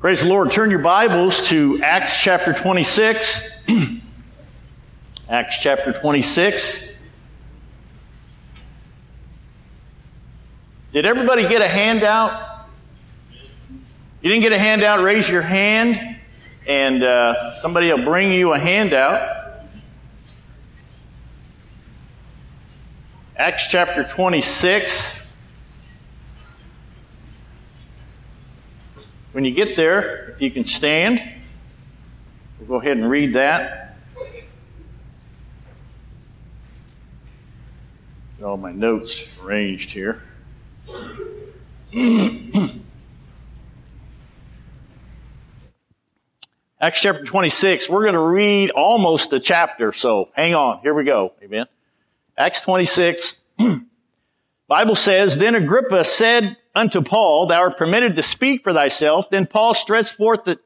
Praise the Lord. Turn your Bibles to Acts chapter 26. Acts chapter 26. Did everybody get a handout? You didn't get a handout? Raise your hand, and uh, somebody will bring you a handout. Acts chapter 26. When you get there, if you can stand, we'll go ahead and read that. Get all my notes arranged here. Acts chapter 26, we're going to read almost the chapter, so hang on. Here we go. Amen. Acts 26. Bible says, Then Agrippa said unto Paul, Thou art permitted to speak for thyself. Then Paul stretched forth the,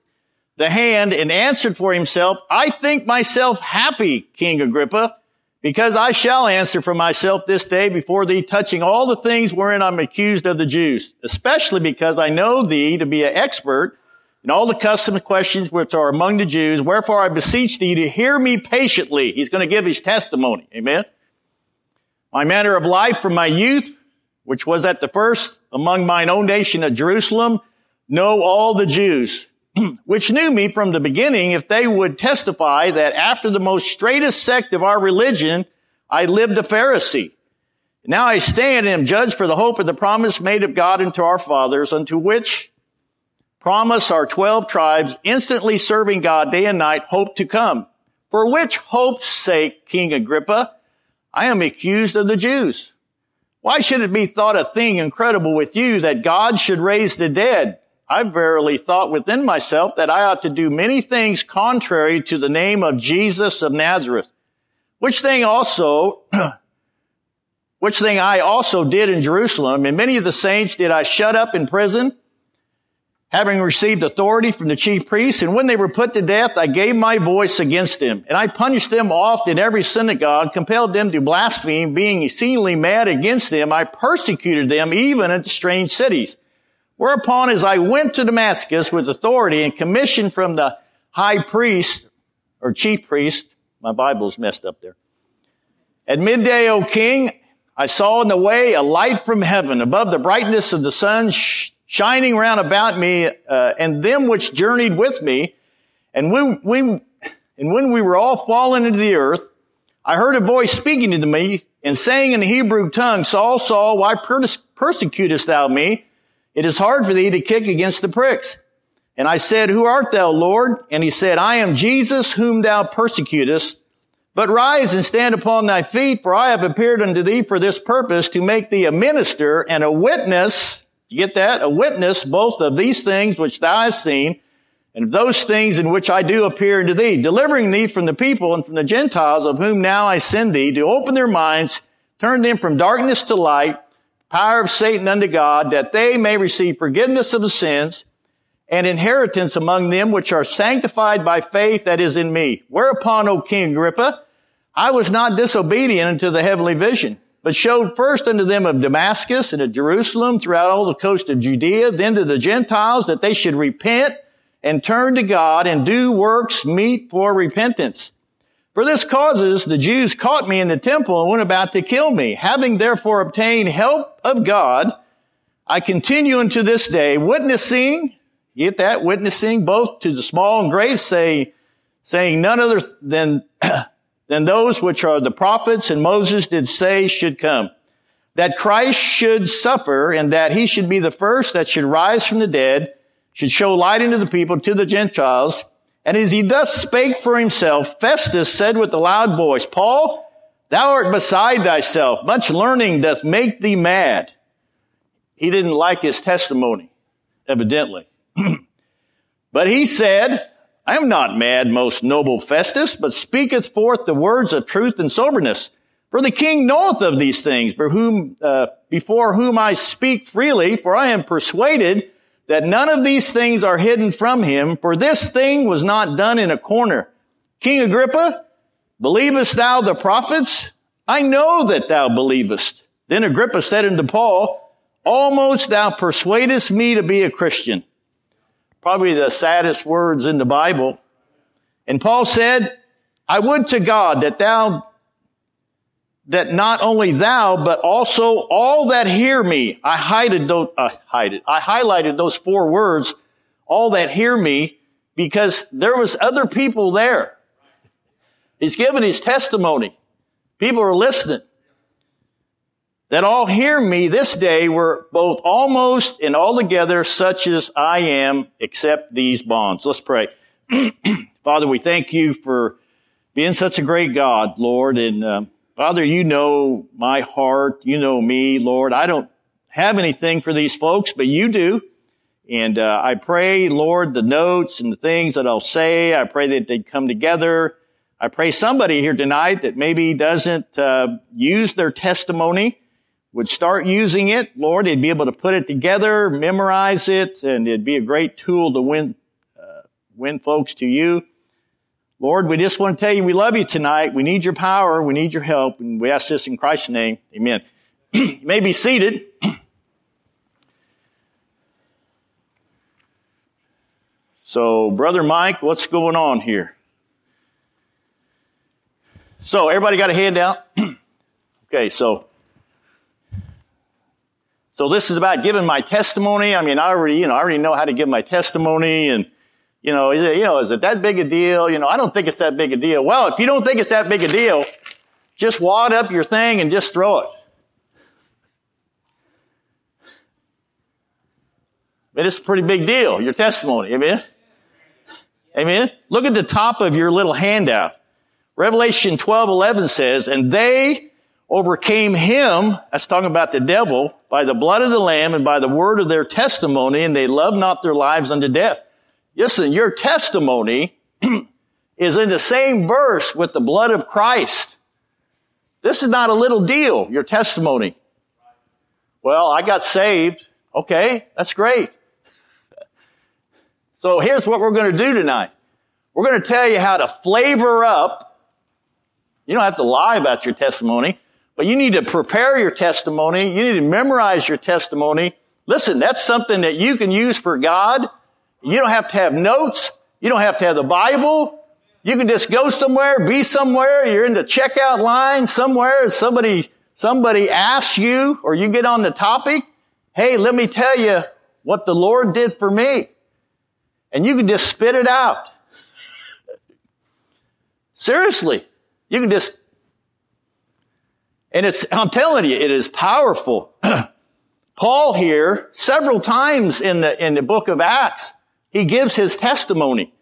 the hand and answered for himself, I think myself happy, King Agrippa, because I shall answer for myself this day before thee, touching all the things wherein I'm accused of the Jews, especially because I know thee to be an expert in all the custom questions which are among the Jews. Wherefore I beseech thee to hear me patiently. He's going to give his testimony. Amen. My manner of life from my youth, which was at the first among mine own nation of Jerusalem, know all the Jews, which knew me from the beginning, if they would testify that after the most straightest sect of our religion, I lived a Pharisee. Now I stand and am judged for the hope of the promise made of God unto our fathers, unto which promise our twelve tribes, instantly serving God day and night, hope to come. For which hope's sake, King Agrippa, I am accused of the Jews. Why should it be thought a thing incredible with you that God should raise the dead? I verily thought within myself that I ought to do many things contrary to the name of Jesus of Nazareth, which thing also, which thing I also did in Jerusalem, and many of the saints did I shut up in prison, having received authority from the chief priests, and when they were put to death, I gave my voice against them, and I punished them oft in every synagogue, compelled them to blaspheme, being exceedingly mad against them, I persecuted them even into strange cities. Whereupon, as I went to Damascus with authority and commission from the high priest, or chief priest, my Bible's messed up there. At midday, O king, I saw in the way a light from heaven above the brightness of the sun shining round about me, uh, and them which journeyed with me. And when we, and when we were all fallen into the earth, I heard a voice speaking to me and saying in the Hebrew tongue, Saul, Saul, why persecutest thou me? It is hard for thee to kick against the pricks. And I said, Who art thou, Lord? And he said, I am Jesus whom thou persecutest. But rise and stand upon thy feet, for I have appeared unto thee for this purpose, to make thee a minister and a witness you get that? A witness both of these things which thou hast seen, and of those things in which I do appear unto thee, delivering thee from the people and from the Gentiles of whom now I send thee, to open their minds, turn them from darkness to light, power of Satan unto God, that they may receive forgiveness of the sins and inheritance among them which are sanctified by faith that is in me. Whereupon, O King Agrippa, I was not disobedient unto the heavenly vision but showed first unto them of Damascus and of Jerusalem throughout all the coast of Judea, then to the Gentiles that they should repent and turn to God and do works meet for repentance. For this causes the Jews caught me in the temple and went about to kill me. Having therefore obtained help of God, I continue unto this day witnessing, get that, witnessing both to the small and great, say, saying none other than than those which are the prophets and Moses did say should come. That Christ should suffer and that he should be the first that should rise from the dead, should show light unto the people, to the Gentiles. And as he thus spake for himself, Festus said with a loud voice, Paul, thou art beside thyself. Much learning doth make thee mad. He didn't like his testimony, evidently. but he said, I am not mad, most noble Festus, but speaketh forth the words of truth and soberness. For the king knoweth of these things, for whom, uh, before whom I speak freely, for I am persuaded that none of these things are hidden from him, for this thing was not done in a corner. King Agrippa, believest thou the prophets? I know that thou believest. Then Agrippa said unto Paul, Almost thou persuadest me to be a Christian. Probably the saddest words in the Bible. And Paul said, I would to God that thou, that not only thou, but also all that hear me. I hided those, uh, hide. I highlighted those four words, all that hear me, because there was other people there. He's giving his testimony. People are listening. That all hear me this day were both almost and altogether such as I am, except these bonds. Let's pray. Father, we thank you for being such a great God, Lord. And uh, Father, you know my heart. You know me, Lord. I don't have anything for these folks, but you do. And uh, I pray, Lord, the notes and the things that I'll say, I pray that they'd come together. I pray somebody here tonight that maybe doesn't uh, use their testimony would start using it. Lord, they'd be able to put it together, memorize it, and it'd be a great tool to win, uh, win folks to you. Lord, we just want to tell you we love you tonight. We need your power. We need your help. And we ask this in Christ's name. Amen. you may be seated. so, Brother Mike, what's going on here? So, everybody got a handout? okay, so so this is about giving my testimony. I mean, I already, you know, I already know how to give my testimony and, you know, is it, you know, is it that big a deal? You know, I don't think it's that big a deal. Well, if you don't think it's that big a deal, just wad up your thing and just throw it. But it's a pretty big deal, your testimony. Amen? Amen? Look at the top of your little handout. Revelation 12, 11 says, and they overcame him, that's talking about the devil, by the blood of the Lamb and by the word of their testimony, and they loved not their lives unto death. Listen, your testimony is in the same verse with the blood of Christ. This is not a little deal, your testimony. Well, I got saved. Okay, that's great. So here's what we're going to do tonight. We're going to tell you how to flavor up. You don't have to lie about your testimony. But you need to prepare your testimony. You need to memorize your testimony. Listen, that's something that you can use for God. You don't have to have notes. You don't have to have the Bible. You can just go somewhere, be somewhere. You're in the checkout line somewhere. Somebody, somebody asks you or you get on the topic. Hey, let me tell you what the Lord did for me. And you can just spit it out. Seriously. You can just and it's, I'm telling you, it is powerful. Paul here, several times in the, in the book of Acts, he gives his testimony.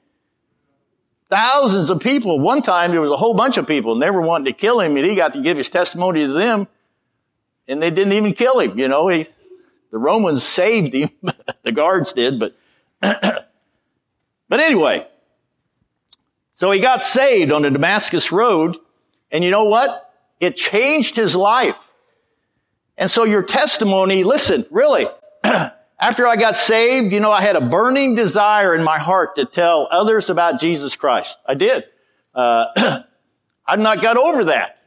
Thousands of people. One time there was a whole bunch of people and they were wanting to kill him and he got to give his testimony to them and they didn't even kill him. You know, he, the Romans saved him. the guards did, but, but anyway. So he got saved on the Damascus road and you know what? It changed his life. And so your testimony, listen, really, after I got saved, you know, I had a burning desire in my heart to tell others about Jesus Christ. I did. Uh, I've not got over that.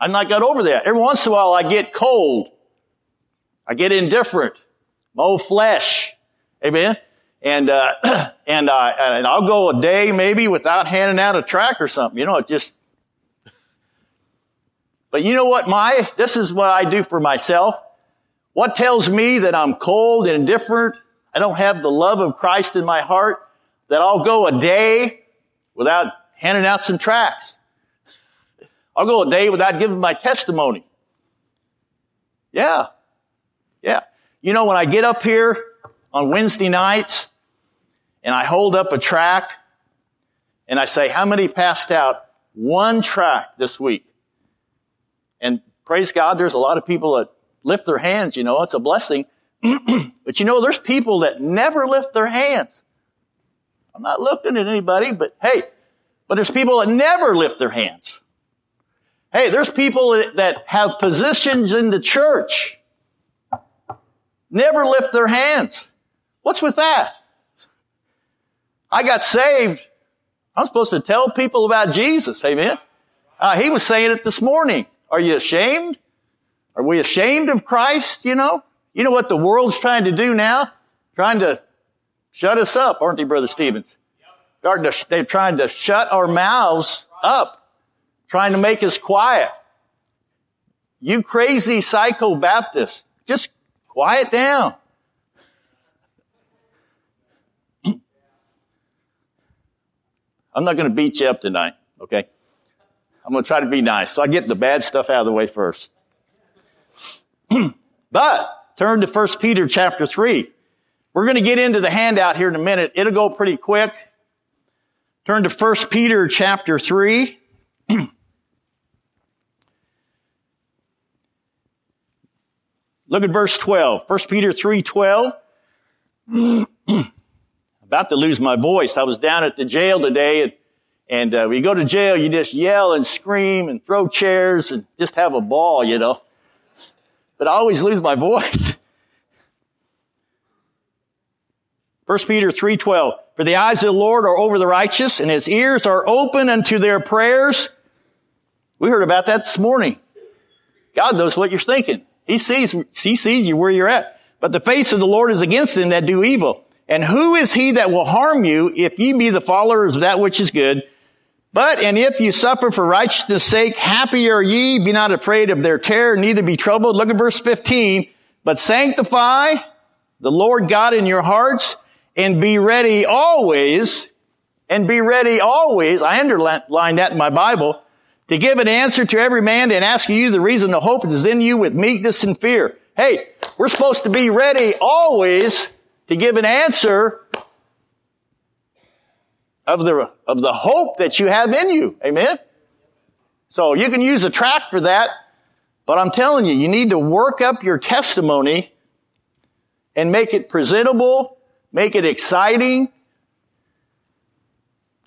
I've not got over that. Every once in a while I get cold. I get indifferent. My old flesh. Amen. And, uh, and, uh, and I'll go a day maybe without handing out a track or something. You know, it just, but you know what my, this is what I do for myself. What tells me that I'm cold and indifferent, I don't have the love of Christ in my heart, that I'll go a day without handing out some tracts. I'll go a day without giving my testimony. Yeah. Yeah. You know, when I get up here on Wednesday nights and I hold up a track and I say, how many passed out one track this week? And praise God, there's a lot of people that lift their hands, you know, it's a blessing. but you know, there's people that never lift their hands. I'm not looking at anybody, but hey, but there's people that never lift their hands. Hey, there's people that have positions in the church, never lift their hands. What's with that? I got saved. I'm supposed to tell people about Jesus. Amen. Uh, he was saying it this morning. Are you ashamed? Are we ashamed of Christ, you know? You know what the world's trying to do now? Trying to shut us up, aren't they, Brother Stevens? They're trying to shut our mouths up, trying to make us quiet. You crazy psycho Baptist, just quiet down. I'm not going to beat you up tonight, okay? I'm going to try to be nice. So I get the bad stuff out of the way first. but turn to 1 Peter chapter 3. We're going to get into the handout here in a minute. It'll go pretty quick. Turn to 1 Peter chapter 3. Look at verse 12. 1 Peter 3 12. About to lose my voice. I was down at the jail today and, uh, when you go to jail, you just yell and scream and throw chairs and just have a ball, you know. But I always lose my voice. 1 Peter 3:12 For the eyes of the Lord are over the righteous and his ears are open unto their prayers. We heard about that this morning. God knows what you're thinking. He sees he sees you where you're at. But the face of the Lord is against them that do evil. And who is he that will harm you if ye be the followers of that which is good? But, and if you suffer for righteousness sake, happy are ye, be not afraid of their terror, neither be troubled. Look at verse 15. But sanctify the Lord God in your hearts, and be ready always, and be ready always, I underline that in my Bible, to give an answer to every man and ask you the reason the hope is in you with meekness and fear. Hey, we're supposed to be ready always to give an answer of the, of the hope that you have in you. Amen? So you can use a track for that, but I'm telling you, you need to work up your testimony and make it presentable make it exciting.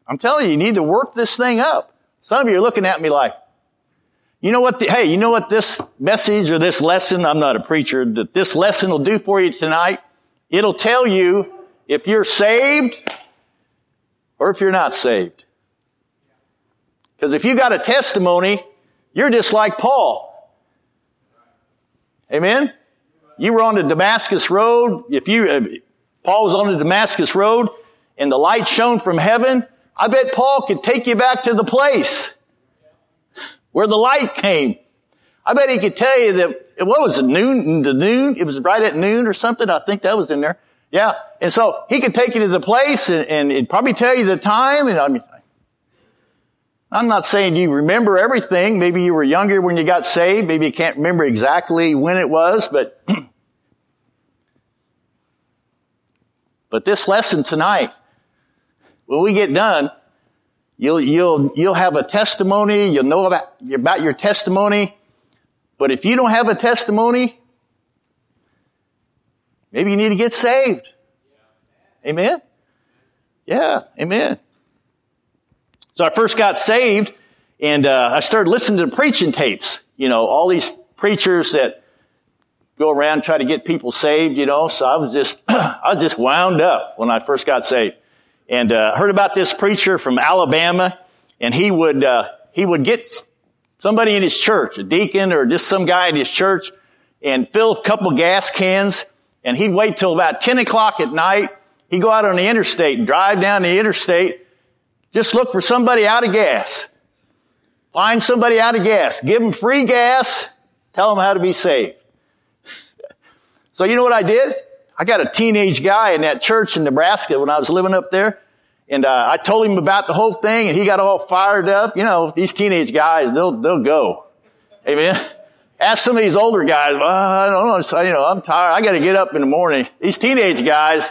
I'm telling you, you need to work this thing up. Some of you are looking at me like, you know what, the, hey, you know what this message or this lesson, I'm not a preacher, that this lesson will do for you tonight? It'll tell you if you're saved or if you're not saved. Because if you got a testimony, you're just like Paul. Amen? You were on the Damascus Road. If you, Paul was on the Damascus Road and the light shone from heaven. I bet Paul could take you back to the place where the light came. I bet he could tell you that, what was it, noon, the noon? It was right at noon or something. I think that was in there. Yeah. And so he could take you to the place and, and he'd probably tell you the time. And I mean, I'm not saying you remember everything. Maybe you were younger when you got saved. Maybe you can't remember exactly when it was, but But this lesson tonight, when we get done, you'll, you'll, you'll have a testimony. You'll know about, about your testimony. But if you don't have a testimony, maybe you need to get saved. Amen? Yeah, amen. So I first got saved and uh, I started listening to preaching tapes. You know, all these preachers that go around try to get people saved, you know. So I was just, I was just wound up when I first got saved. And, uh, heard about this preacher from Alabama and he would, uh, he would get somebody in his church, a deacon or just some guy in his church and fill a couple gas cans and he'd wait till about 10 o'clock at night. He'd go out on the interstate and drive down the interstate, just look for somebody out of gas. Find somebody out of gas. Give them free gas. Tell them how to be saved. So you know what I did? I got a teenage guy in that church in Nebraska when I was living up there. And uh, I told him about the whole thing, and he got all fired up. You know, these teenage guys, they'll they'll go. Amen. Ask some of these older guys. I don't know. You know, I'm tired. I got to get up in the morning. These teenage guys,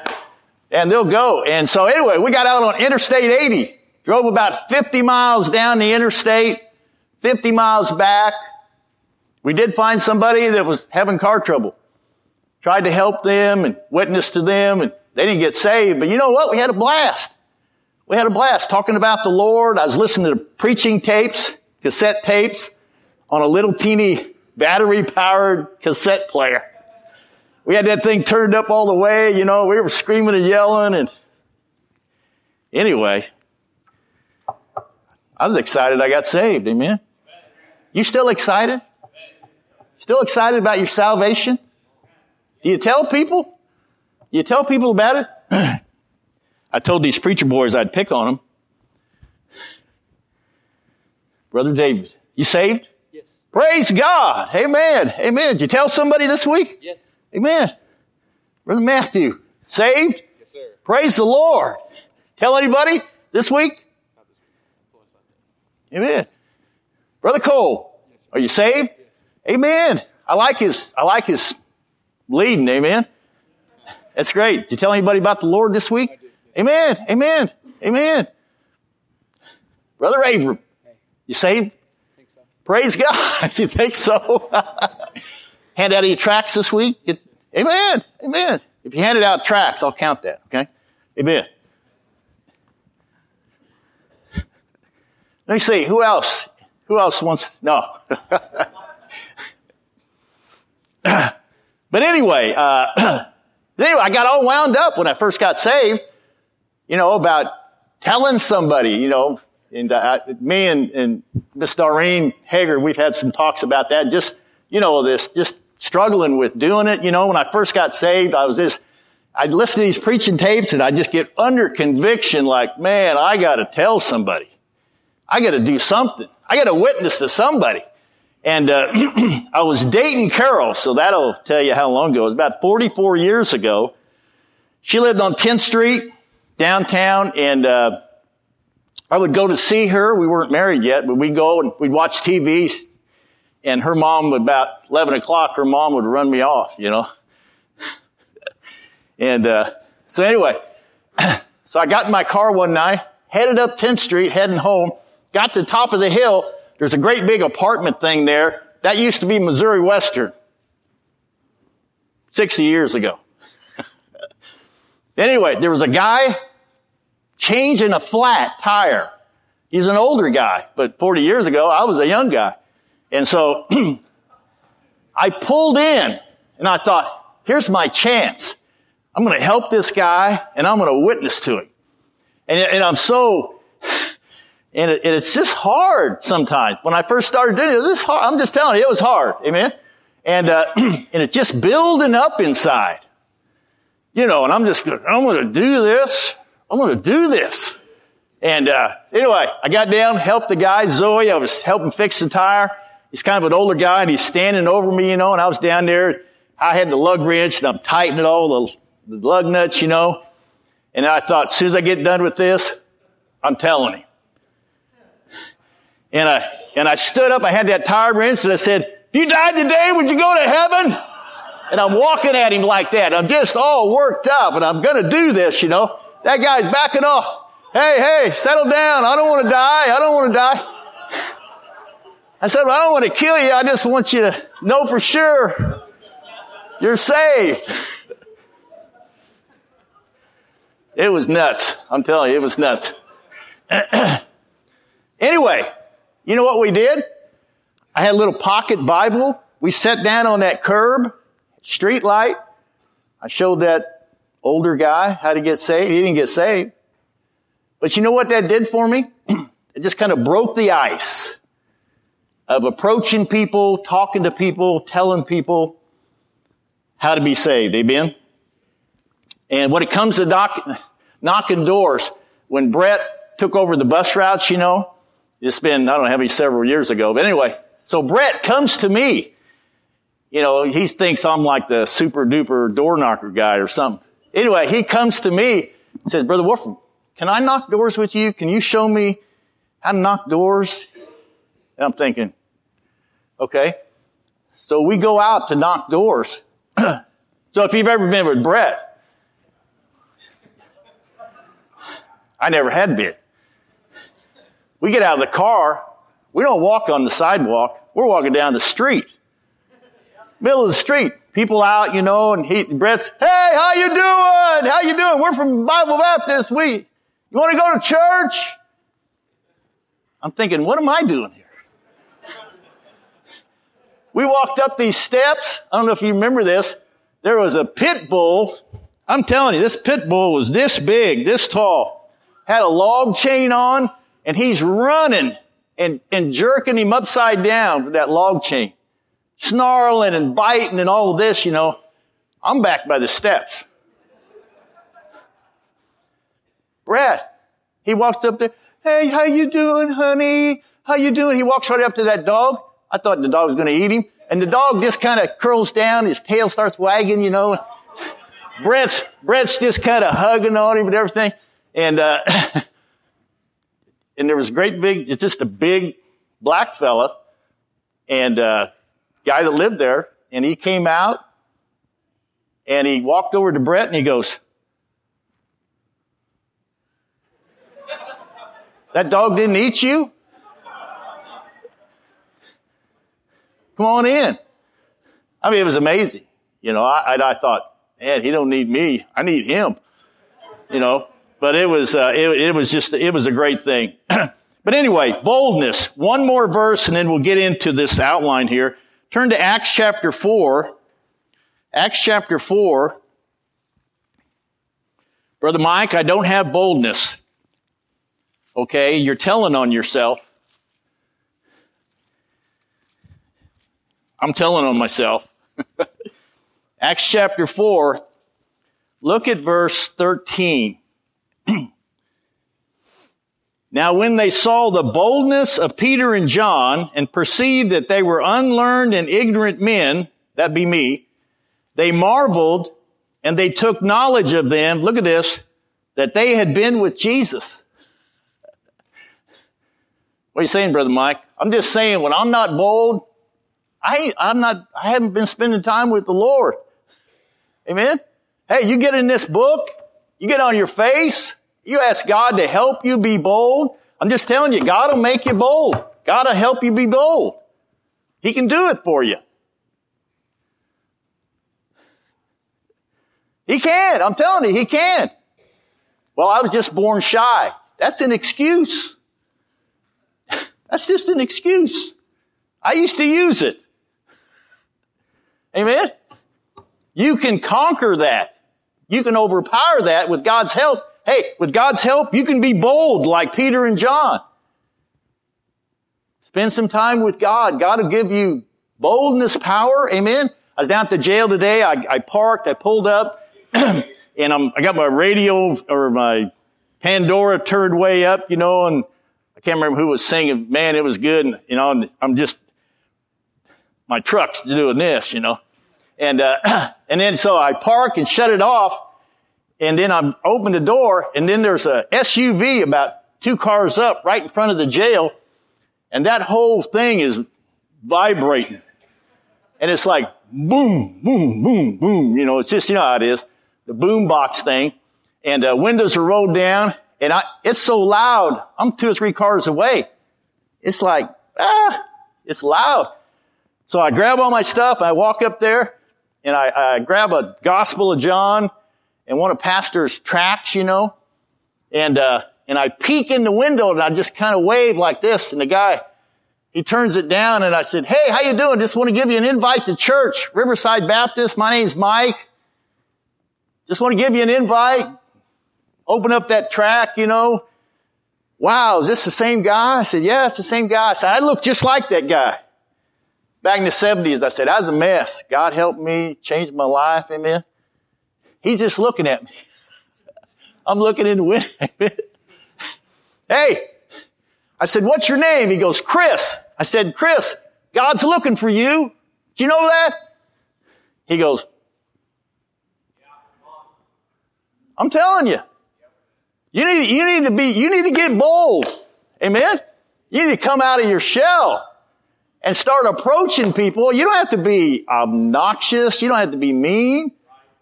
and they'll go. And so anyway, we got out on Interstate 80. Drove about 50 miles down the interstate, 50 miles back. We did find somebody that was having car trouble tried to help them and witness to them and they didn't get saved. But you know what? We had a blast. We had a blast talking about the Lord. I was listening to preaching tapes, cassette tapes on a little teeny battery powered cassette player. We had that thing turned up all the way, you know, we were screaming and yelling and anyway, I was excited I got saved. Amen. You still excited? Still excited about your salvation? Do you tell people? You tell people about it? I told these preacher boys I'd pick on them. Brother David, you saved? Yes. Praise God. Amen. Amen. Did you tell somebody this week? Yes. Amen. Brother Matthew, saved? Yes, sir. Praise the Lord. Tell anybody this week? Not this week. Twice I did. Amen. Brother Cole, are you saved? Amen. I like his, I like his leading. Amen. That's great. Did you tell anybody about the Lord this week? Amen. Amen. Amen. Brother Abram, you saved? Praise God. you think so? Hand out any tracks this week? Amen. Amen. If you handed out tracks, I'll count that. Okay. Amen. Let me see. Who else? Who else wants? No. but anyway, uh, anyway, I got all wound up when I first got saved. You know about telling somebody. You know, and uh, me and, and Miss Doreen Hager, we've had some talks about that. Just you know, this just struggling with doing it. You know, when I first got saved, I was just I'd listen to these preaching tapes and I'd just get under conviction, like, man, I got to tell somebody. I got to do something. I got to witness to somebody. And uh, I was dating Carol, so that'll tell you how long ago. It was about 44 years ago. She lived on 10th Street, downtown, and uh, I would go to see her. We weren't married yet, but we'd go and we'd watch TV. And her mom would, about 11 o'clock, her mom would run me off, you know. And uh, so anyway, so I got in my car one night, headed up 10th Street, heading home. Got to the top of the hill. There's a great big apartment thing there. That used to be Missouri Western. 60 years ago. anyway, there was a guy changing a flat tire. He's an older guy, but 40 years ago, I was a young guy. And so I pulled in and I thought, here's my chance. I'm going to help this guy and I'm going to witness to him. And, and I'm so, and, it, and it's just hard sometimes. When I first started doing it, it was just hard. I'm just telling you, it was hard. Amen. And, uh, and it's just building up inside. You know, and I'm just I'm going to do this. I'm going to do this. And, uh, anyway, I got down, helped the guy, Zoe. I was helping fix the tire. He's kind of an older guy and he's standing over me, you know, and I was down there. I had the lug wrench and I'm tightening all the the lug nuts, you know. And I thought, as soon as I get done with this, I'm telling him. And I, and I stood up, I had that tire wrench and I said, if you died today, would you go to heaven? And I'm walking at him like that. I'm just all worked up and I'm gonna do this, you know. That guy's backing off. Hey, hey, settle down. I don't want to die. I don't want to die. I said, well, I don't want to kill you. I just want you to know for sure you're saved. It was nuts. I'm telling you, it was nuts. anyway, you know what we did? I had a little pocket Bible. We sat down on that curb, street light. I showed that older guy how to get saved. He didn't get saved. But you know what that did for me? it just kind of broke the ice of approaching people, talking to people, telling people how to be saved. Amen? And when it comes to knock, knocking doors, when Brett took over the bus routes, you know, it's been, I don't know how many several years ago, but anyway, so Brett comes to me. You know, he thinks I'm like the super duper door knocker guy or something. Anyway, he comes to me and says, Brother Wolfram, can I knock doors with you? Can you show me how to knock doors? And I'm thinking, okay. So we go out to knock doors. so if you've ever been with Brett, I never had been. We get out of the car. We don't walk on the sidewalk. We're walking down the street. Middle of the street. People out, you know, and he, Brett's, hey, how you doing? How you doing? We're from Bible Baptist. We, you want to go to church? I'm thinking, what am I doing here? We walked up these steps. I don't know if you remember this. There was a pit bull. I'm telling you, this pit bull was this big, this tall, had a log chain on, and he's running and, and jerking him upside down with that log chain, snarling and biting and all of this, you know. I'm back by the steps. Brad. He walks up there. Hey, how you doing, honey? How you doing? He walks right up to that dog. I thought the dog was going to eat him. And the dog just kind of curls down. His tail starts wagging, you know. Brett's, Brett's just kind of hugging on him and everything. And, uh, and there was a great big, it's just a big black fella and, uh, guy that lived there. And he came out and he walked over to Brett and he goes, That dog didn't eat you? Come on in. I mean, it was amazing. You know, I, I, thought, man, he don't need me. I need him. You know, but it was, uh, it, it was just, it was a great thing. but anyway, boldness. One more verse and then we'll get into this outline here. Turn to Acts chapter 4. Acts chapter 4. Brother Mike, I don't have boldness. Okay, you're telling on yourself. I'm telling on myself. Acts chapter 4, look at verse 13. now, when they saw the boldness of Peter and John and perceived that they were unlearned and ignorant men, that be me, they marveled and they took knowledge of them. Look at this, that they had been with Jesus. What are you saying, Brother Mike? I'm just saying when I'm not bold, I, I'm not, I haven't been spending time with the Lord. Amen? Hey, you get in this book, you get on your face, you ask God to help you be bold. I'm just telling you, God will make you bold. God will help you be bold. He can do it for you. He can. I'm telling you, he can. Well, I was just born shy. That's an excuse. That's just an excuse. I used to use it. Amen? You can conquer that. You can overpower that with God's help. Hey, with God's help, you can be bold like Peter and John. Spend some time with God. God will give you boldness, power. Amen? I was down at the jail today. I, I parked, I pulled up, and I'm, I got my radio or my Pandora turned way up, you know, and I can't remember who was singing. Man, it was good. And, you know, I'm just, my truck's doing this, you know. And, uh, and then so I park and shut it off. And then I open the door and then there's a SUV about two cars up right in front of the jail. And that whole thing is vibrating. And it's like boom, boom, boom, boom. You know, it's just, you know how it is. The boom box thing. And uh, windows are rolled down and I, it's so loud. I'm two or three cars away. It's like, ah, it's loud. So I grab all my stuff. I walk up there and I, I grab a Gospel of John and one of Pastor's tracts, you know, and, uh, and I peek in the window and I just kind of wave like this. And the guy, he turns it down and I said, Hey, how you doing? Just want to give you an invite to church, Riverside Baptist. My name's Mike. Just want to give you an invite open up that track, you know. Wow, is this the same guy? I said, yeah, it's the same guy. I said, I look just like that guy. Back in the 70s, I said, I was a mess. God helped me, changed my life, amen. He's just looking at me. I'm looking in the window. Hey, I said, what's your name? He goes, Chris. I said, Chris, God's looking for you. Do you know that? He goes, I'm telling you. You need, you need to be, you need to get bold. Amen? You need to come out of your shell and start approaching people. You don't have to be obnoxious. You don't have to be mean.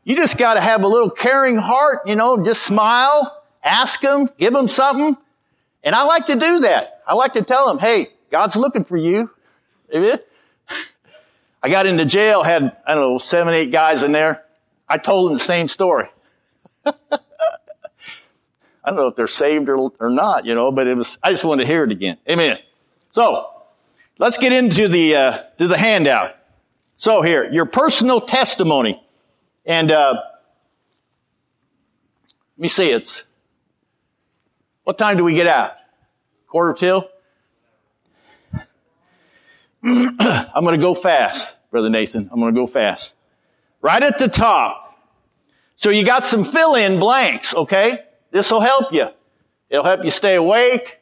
You just got to have a little caring heart, you know, just smile, ask them, give them something. And I like to do that. I like to tell them, hey, God's looking for you. Amen? I got into jail, had, I don't know, seven, eight guys in there. I told them the same story. I don't know if they're saved or, or not, you know, but it was, I just wanted to hear it again. Amen. So, let's get into the, uh, to the handout. So here, your personal testimony. And, uh, let me see, it's, what time do we get out? Quarter till? I'm going to go fast, Brother Nathan. I'm going to go fast. Right at the top. So you got some fill in blanks, okay? This will help you. It'll help you stay awake.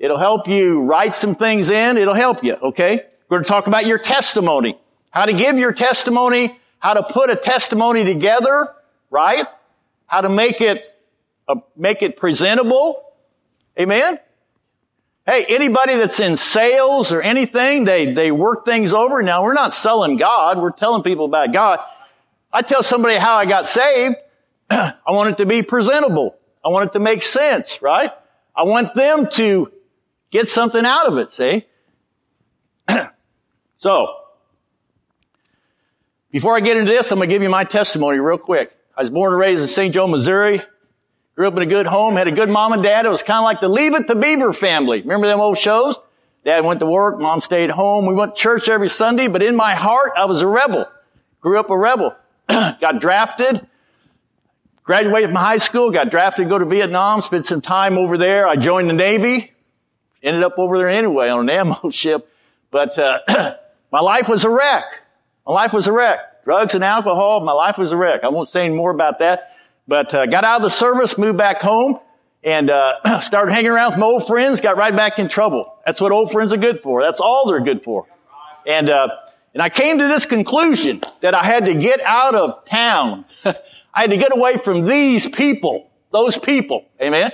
It'll help you write some things in. It'll help you, okay? We're going to talk about your testimony. How to give your testimony, how to put a testimony together, right? How to make it, uh, make it presentable. Amen? Hey, anybody that's in sales or anything, they, they work things over. Now, we're not selling God. We're telling people about God. I tell somebody how I got saved. I want it to be presentable. I want it to make sense, right? I want them to get something out of it, see? so, before I get into this, I'm going to give you my testimony real quick. I was born and raised in St. Joe, Missouri. Grew up in a good home, had a good mom and dad. It was kind of like the Leave It to Beaver family. Remember them old shows? Dad went to work, mom stayed home. We went to church every Sunday, but in my heart, I was a rebel. Grew up a rebel. got drafted, graduated from high school, got drafted to go to Vietnam, spent some time over there. I joined the Navy, ended up over there anyway on an ammo ship. But uh, my life was a wreck. My life was a wreck. Drugs and alcohol, my life was a wreck. I won't say any more about that. But uh, got out of the service, moved back home, and uh, started hanging around with my old friends. Got right back in trouble. That's what old friends are good for. That's all they're good for. And uh, and I came to this conclusion that I had to get out of town. I had to get away from these people, those people. Amen.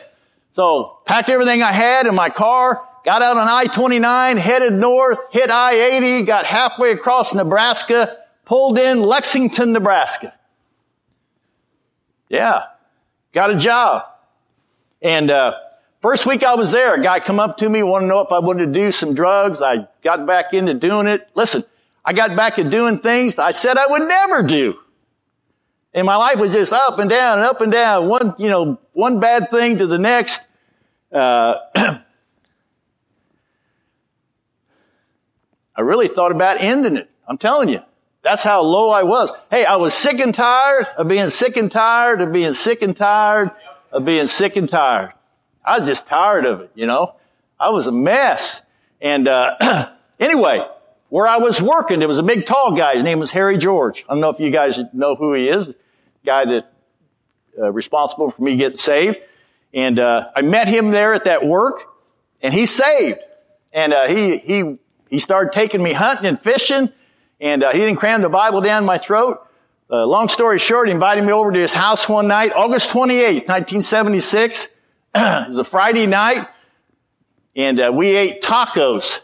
So packed everything I had in my car, got out on I-29, headed north, hit I-80, got halfway across Nebraska, pulled in Lexington, Nebraska. Yeah. Got a job. And, uh, First week I was there, a guy come up to me, wanted to know if I wanted to do some drugs. I got back into doing it. Listen, I got back to doing things I said I would never do. And my life was just up and down and up and down. One, you know, one bad thing to the next. Uh, I really thought about ending it. I'm telling you. That's how low I was. Hey, I was sick and tired of being sick and tired of being sick and tired of being sick and tired. I was just tired of it, you know. I was a mess. And uh, anyway, where I was working, there was a big tall guy. His name was Harry George. I don't know if you guys know who he is. Guy that uh, responsible for me getting saved. And uh, I met him there at that work, and he saved. And uh, he he he started taking me hunting and fishing, and uh, he didn't cram the Bible down my throat. Uh, long story short, he invited me over to his house one night, August 28, 1976. it was a Friday night, and uh, we ate tacos.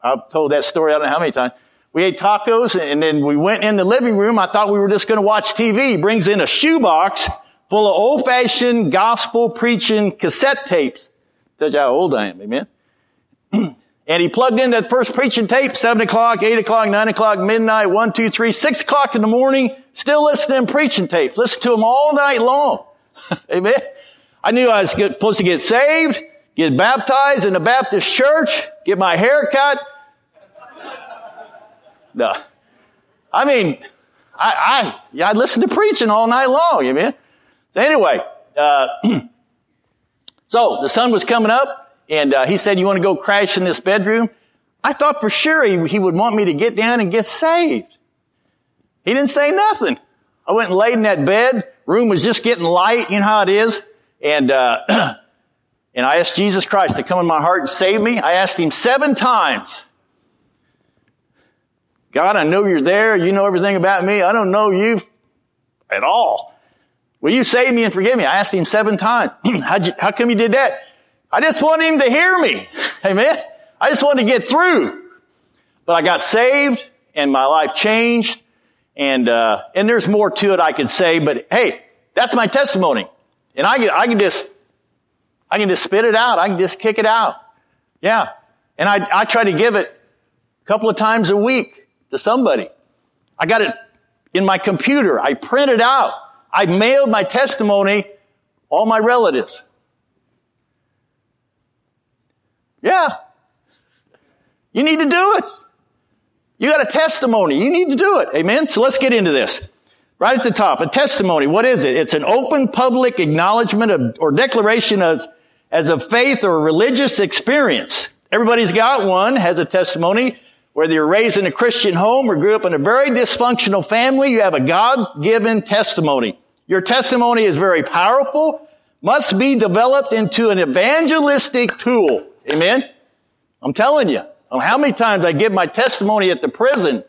I've told that story I don't know how many times. We ate tacos and then we went in the living room. I thought we were just going to watch TV. He brings in a shoebox full of old fashioned gospel preaching cassette tapes. Tells you how old I am, amen? and he plugged in that first preaching tape, 7 o'clock, 8 o'clock, 9 o'clock, midnight, 1, 2, 3, 6 o'clock in the morning, still listening to preaching tapes. Listen to them all night long. amen? I knew I was supposed to get saved, get baptized in the Baptist church, get my hair cut, no. I mean, I, I, I listened to preaching all night long, amen. So anyway, uh, so the sun was coming up and uh, he said, you want to go crash in this bedroom? I thought for sure he, he would want me to get down and get saved. He didn't say nothing. I went and laid in that bed. Room was just getting light. You know how it is. And, uh, and I asked Jesus Christ to come in my heart and save me. I asked him seven times. God, I know you're there. You know everything about me. I don't know you at all. Will you save me and forgive me? I asked him seven times. you, how come you did that? I just wanted him to hear me. Amen. I just wanted to get through. But I got saved and my life changed. And, uh, and there's more to it I could say, but hey, that's my testimony. And I can, I can just, I can just spit it out. I can just kick it out. Yeah. And I, I try to give it a couple of times a week to somebody. I got it in my computer. I print it out. I mailed my testimony all my relatives. Yeah. You need to do it. You got a testimony. You need to do it. Amen. So let's get into this. Right at the top, a testimony. What is it? It's an open public acknowledgement of, or declaration of, as a faith or a religious experience. Everybody's got one, has a testimony. Whether you're raised in a Christian home or grew up in a very dysfunctional family, you have a God-given testimony. Your testimony is very powerful, must be developed into an evangelistic tool. Amen? I'm telling you. How many times I give my testimony at the prison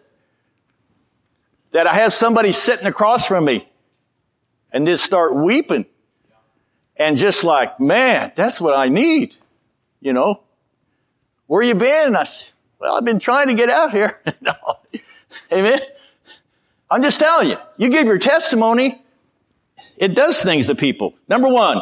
that I have somebody sitting across from me and just start weeping and just like, man, that's what I need. You know, where you been? I said, well, I've been trying to get out here. Amen. I'm just telling you, you give your testimony, it does things to people. Number one,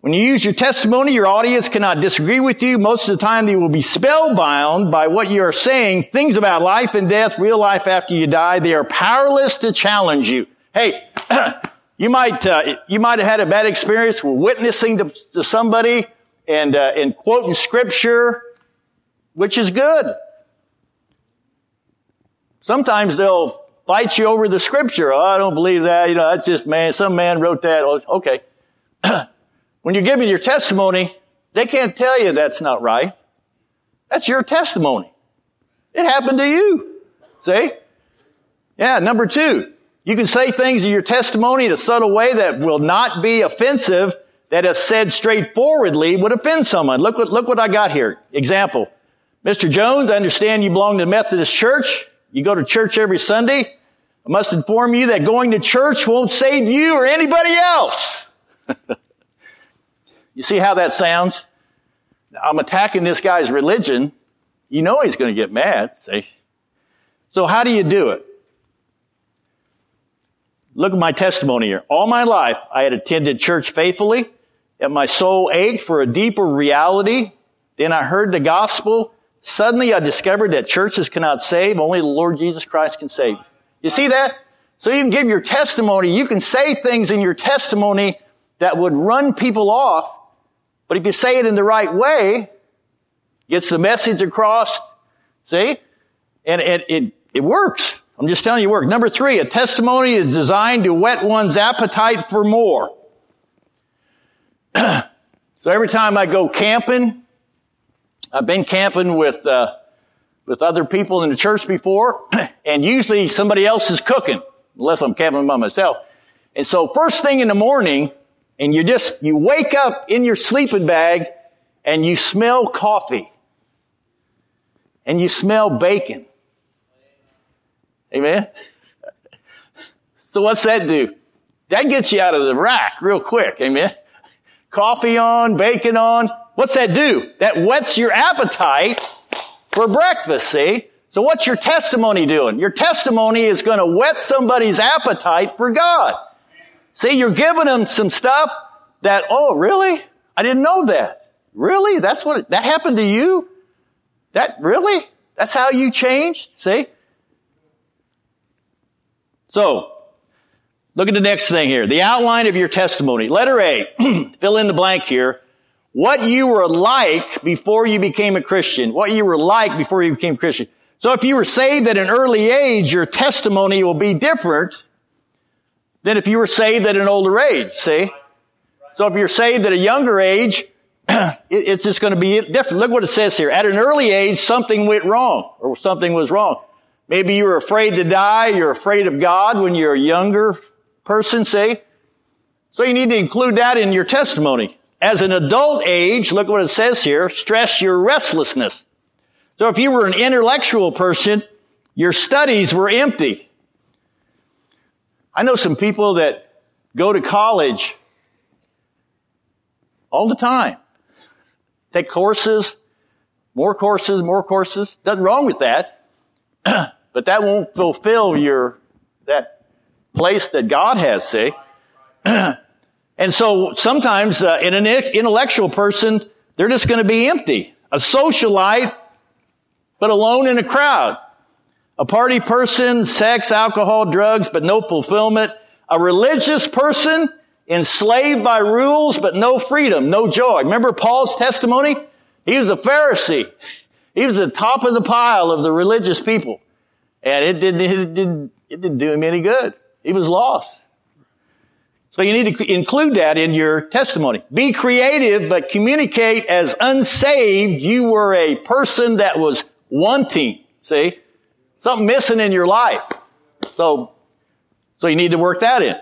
when you use your testimony, your audience cannot disagree with you. Most of the time, they will be spellbound by what you are saying, things about life and death, real life after you die. They are powerless to challenge you. Hey, you might uh, you might have had a bad experience with witnessing to, to somebody and uh, and quoting scripture, which is good. Sometimes they'll fight you over the scripture. Oh, I don't believe that. You know, that's just man. Some man wrote that. Oh, okay. When you're giving your testimony, they can't tell you that's not right. That's your testimony. It happened to you. See? Yeah, number two, you can say things in your testimony in a subtle way that will not be offensive, that if said straightforwardly would offend someone. Look what, look what I got here. Example. Mr. Jones, I understand you belong to the Methodist Church. You go to church every Sunday. I must inform you that going to church won't save you or anybody else. You see how that sounds? I'm attacking this guy's religion. You know he's going to get mad. See? So how do you do it? Look at my testimony here. All my life, I had attended church faithfully, and my soul ached for a deeper reality. Then I heard the gospel. Suddenly I discovered that churches cannot save, only the Lord Jesus Christ can save. You see that? So you can give your testimony, you can say things in your testimony that would run people off, but if you say it in the right way, gets the message across, see? And it, it, it works. I'm just telling you it works. Number three, a testimony is designed to whet one's appetite for more. so every time I go camping, I've been camping with, uh, with other people in the church before, and usually somebody else is cooking, unless I'm camping by myself. And so first thing in the morning, and you just, you wake up in your sleeping bag and you smell coffee and you smell bacon. Amen. so what's that do? That gets you out of the rack real quick. Amen. Coffee on, bacon on. What's that do? That whets your appetite for breakfast, see? So what's your testimony doing? Your testimony is going to whet somebody's appetite for God. See, you're giving them some stuff that, oh, really? I didn't know that. Really? That's what, that happened to you? That, really? That's how you changed? See? So, look at the next thing here. The outline of your testimony. Letter A, fill in the blank here. What you were like before you became a Christian. What you were like before you became a Christian. So if you were saved at an early age, your testimony will be different than if you were saved at an older age, see? So if you're saved at a younger age, it's just going to be different. Look what it says here. At an early age, something went wrong or something was wrong. Maybe you were afraid to die. You're afraid of God when you're a younger person, say. So you need to include that in your testimony. As an adult age, look what it says here, stress your restlessness. So if you were an intellectual person, your studies were empty. I know some people that go to college all the time. Take courses, more courses, more courses. Nothing wrong with that. but that won't fulfill your, that place that God has, see? and so sometimes uh, in an intellectual person, they're just going to be empty. A socialite, but alone in a crowd. A party person, sex, alcohol, drugs, but no fulfillment. A religious person, enslaved by rules, but no freedom, no joy. Remember Paul's testimony? He was a Pharisee. He was the top of the pile of the religious people. And it didn't, it didn't, it didn't do him any good. He was lost. So you need to include that in your testimony. Be creative, but communicate as unsaved. You were a person that was wanting. See? Something missing in your life. So, so you need to work that in.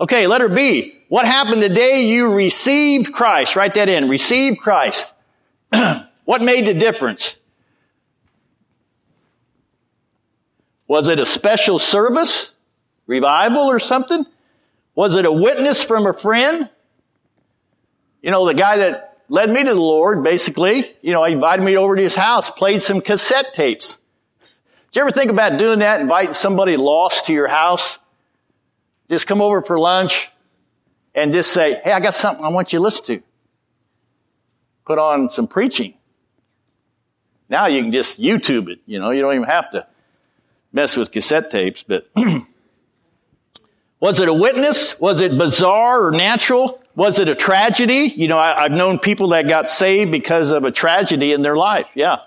Okay, letter B. What happened the day you received Christ? Write that in. Received Christ. what made the difference? Was it a special service? Revival or something? Was it a witness from a friend? You know, the guy that led me to the Lord, basically, you know, he invited me over to his house, played some cassette tapes. You ever think about doing that, inviting somebody lost to your house? Just come over for lunch and just say, hey, I got something I want you to listen to. Put on some preaching. Now you can just YouTube it, you know, you don't even have to mess with cassette tapes, but was it a witness? Was it bizarre or natural? Was it a tragedy? You know, I, have known people that got saved because of a tragedy in their life. Yeah.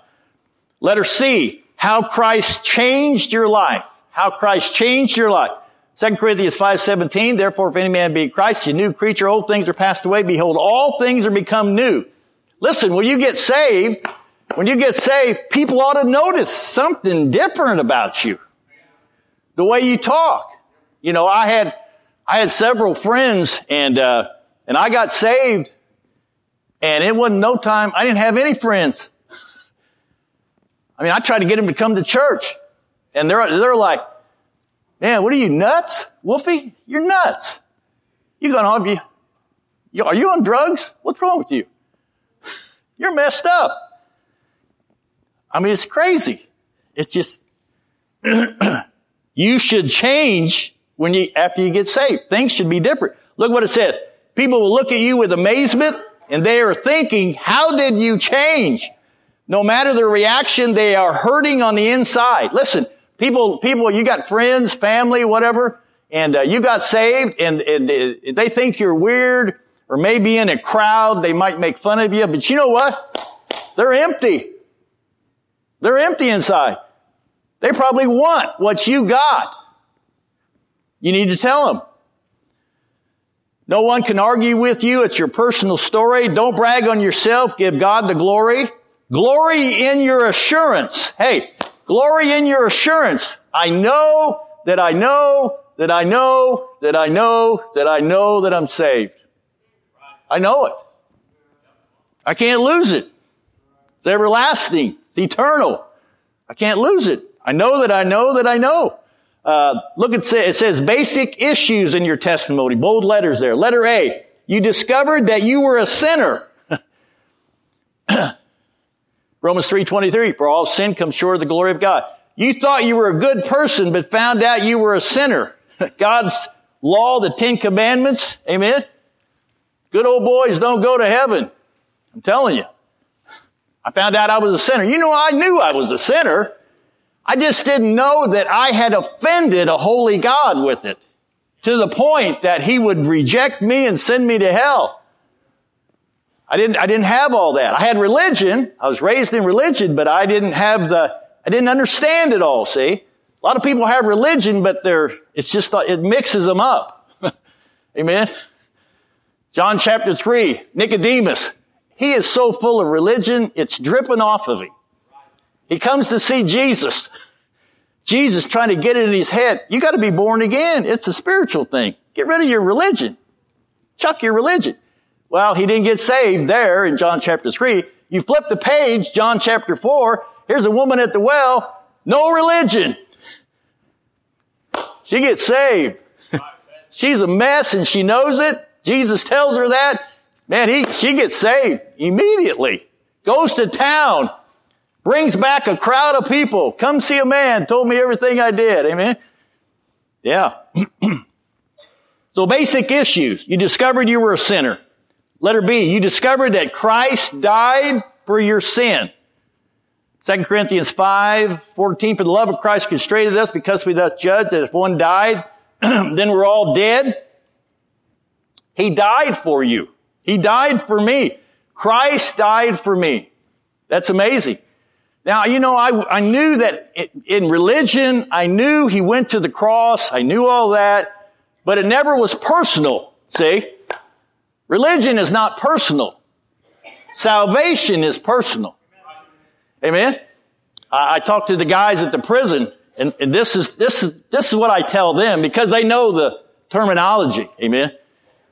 Letter C, how Christ changed your life. How Christ changed your life. 2 Corinthians 5.17, therefore if any man be Christ, a new creature, old things are passed away. Behold, all things are become new. Listen, when you get saved, when you get saved, people ought to notice something different about you. The way you talk. You know, I had, I had several friends and, uh, and I got saved and it wasn't no time. I didn't have any friends. I mean, I tried to get them to come to church and they're, they're like, man, what are you nuts? Wolfie, you're nuts. You're gonna, you, are you on drugs? What's wrong with you? You're messed up. I mean, it's crazy. It's just, you should change when you, after you get saved. Things should be different. Look what it said. People will look at you with amazement and they are thinking, how did you change? No matter the reaction, they are hurting on the inside. Listen, people, people, you got friends, family, whatever, and uh, you got saved and, and uh, they think you're weird or maybe in a crowd, they might make fun of you, but you know what? They're empty. They're empty inside. They probably want what you got. You need to tell them. No one can argue with you. It's your personal story. Don't brag on yourself. Give God the glory. Glory in your assurance. Hey, glory in your assurance. I know that I know that I know that I know that I know that I'm saved. I know it. I can't lose it. It's everlasting. It's eternal. I can't lose it. I know that I know that I know. Uh, look at it says basic issues in your testimony. Bold letters there. Letter A. You discovered that you were a sinner. Romans 3.23, for all sin comes short of the glory of God. You thought you were a good person, but found out you were a sinner. God's law, the Ten Commandments, amen? Good old boys don't go to heaven. I'm telling you. I found out I was a sinner. You know, I knew I was a sinner. I just didn't know that I had offended a holy God with it to the point that he would reject me and send me to hell. I didn't, I didn't have all that. I had religion. I was raised in religion, but I didn't have the, I didn't understand it all, see? A lot of people have religion, but they're, it's just, it mixes them up. Amen. John chapter 3, Nicodemus. He is so full of religion, it's dripping off of him. He comes to see Jesus. Jesus trying to get it in his head. You got to be born again. It's a spiritual thing. Get rid of your religion. Chuck your religion. Well, he didn't get saved there in John chapter 3. You flip the page, John chapter 4. Here's a woman at the well. No religion. She gets saved. She's a mess and she knows it. Jesus tells her that. Man, he, she gets saved immediately. Goes to town. Brings back a crowd of people. Come see a man. Told me everything I did. Amen. Yeah. so basic issues. You discovered you were a sinner. Letter B. You discovered that Christ died for your sin. 2 Corinthians 5, 14, for the love of Christ constrained us because we thus judge that if one died, then we're all dead. He died for you. He died for me. Christ died for me. That's amazing. Now, you know, I, I knew that in religion, I knew he went to the cross. I knew all that, but it never was personal. See? Religion is not personal. Salvation is personal. Amen? I, I talked to the guys at the prison and, and this is, this is, this is what I tell them because they know the, terminology. Amen.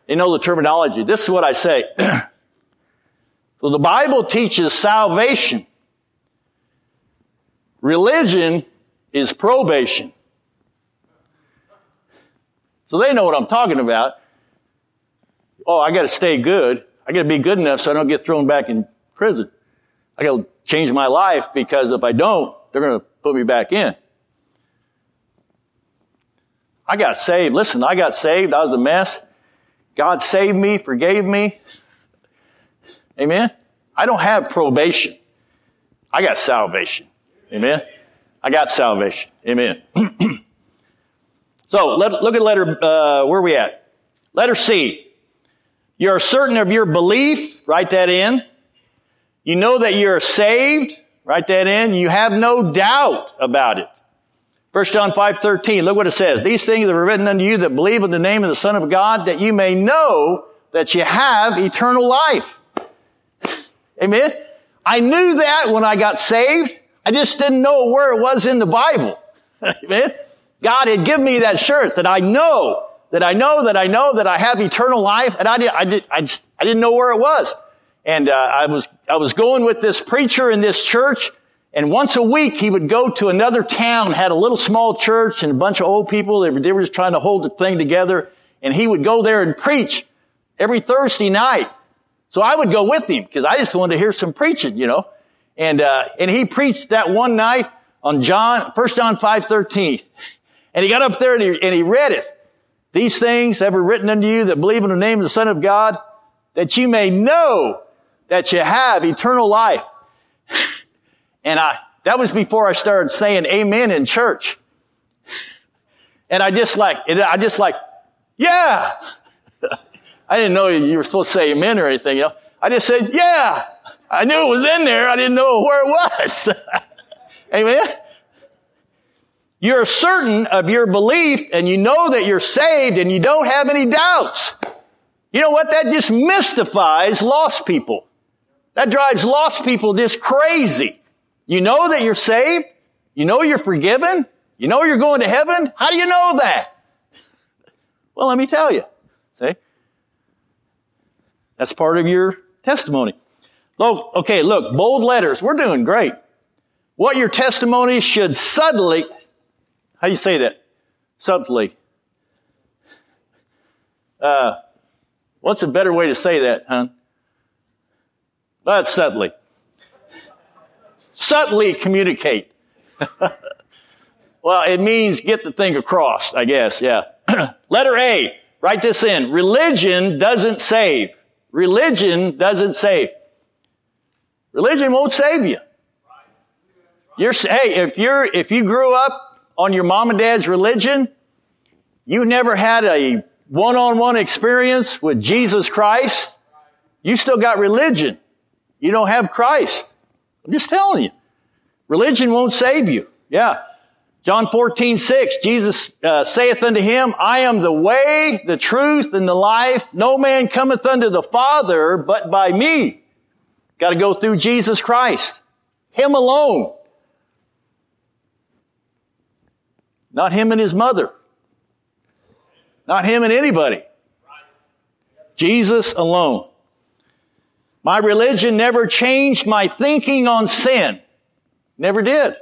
They know the terminology. This is what I say. so the Bible teaches salvation. Religion is probation. So they know what I'm talking about. Oh, I got to stay good. I got to be good enough so I don't get thrown back in prison. I got to change my life because if I don't, they're going to put me back in. I got saved. Listen, I got saved. I was a mess. God saved me, forgave me. Amen. I don't have probation. I got salvation. Amen. I got salvation. Amen. so let, look at letter, uh, where are we at? Letter C. You're certain of your belief. Write that in. You know that you're saved. Write that in. You have no doubt about it. 1 John 5, 13. Look what it says. These things are written unto you that believe in the name of the Son of God, that you may know that you have eternal life. Amen. I knew that when I got saved. I just didn't know where it was in the Bible. Amen. God had given me that assurance that I know, that I know, that I know that I have eternal life, and I did, I did, I, just, I didn't know where it was. And uh, I was, I was going with this preacher in this church, and once a week he would go to another town, had a little small church and a bunch of old people. They were, they were just trying to hold the thing together, and he would go there and preach every Thursday night. So I would go with him because I just wanted to hear some preaching, you know. And, uh, and he preached that one night on John, 1 John 5, 13. And he got up there and he, and he read it. These things have written unto you that believe in the name of the Son of God, that you may know that you have eternal life. and I, that was before I started saying amen in church. And I just like, I just like, yeah. I didn't know you were supposed to say amen or anything. Know? I just said, yeah. I knew it was in there. I didn't know where it was. Amen. You're certain of your belief and you know that you're saved and you don't have any doubts. You know what? That just mystifies lost people. That drives lost people just crazy. You know that you're saved. You know you're forgiven. You know you're going to heaven. How do you know that? Well, let me tell you. See? That's part of your testimony. Look, okay, look, bold letters. We're doing great. What your testimony should subtly, how do you say that? Subtly. Uh, what's a better way to say that, hon? That's subtly. subtly communicate. well, it means get the thing across, I guess, yeah. Letter A, write this in. Religion doesn't save. Religion doesn't save. Religion won't save you. You're, hey, if you're, if you grew up on your mom and dad's religion, you never had a one-on-one experience with Jesus Christ, you still got religion. You don't have Christ. I'm just telling you. Religion won't save you. Yeah. John 14, 6, Jesus uh, saith unto him, I am the way, the truth, and the life. No man cometh unto the Father but by me. Got to go through Jesus Christ. Him alone. Not him and his mother. Not him and anybody. Jesus alone. My religion never changed my thinking on sin. Never did.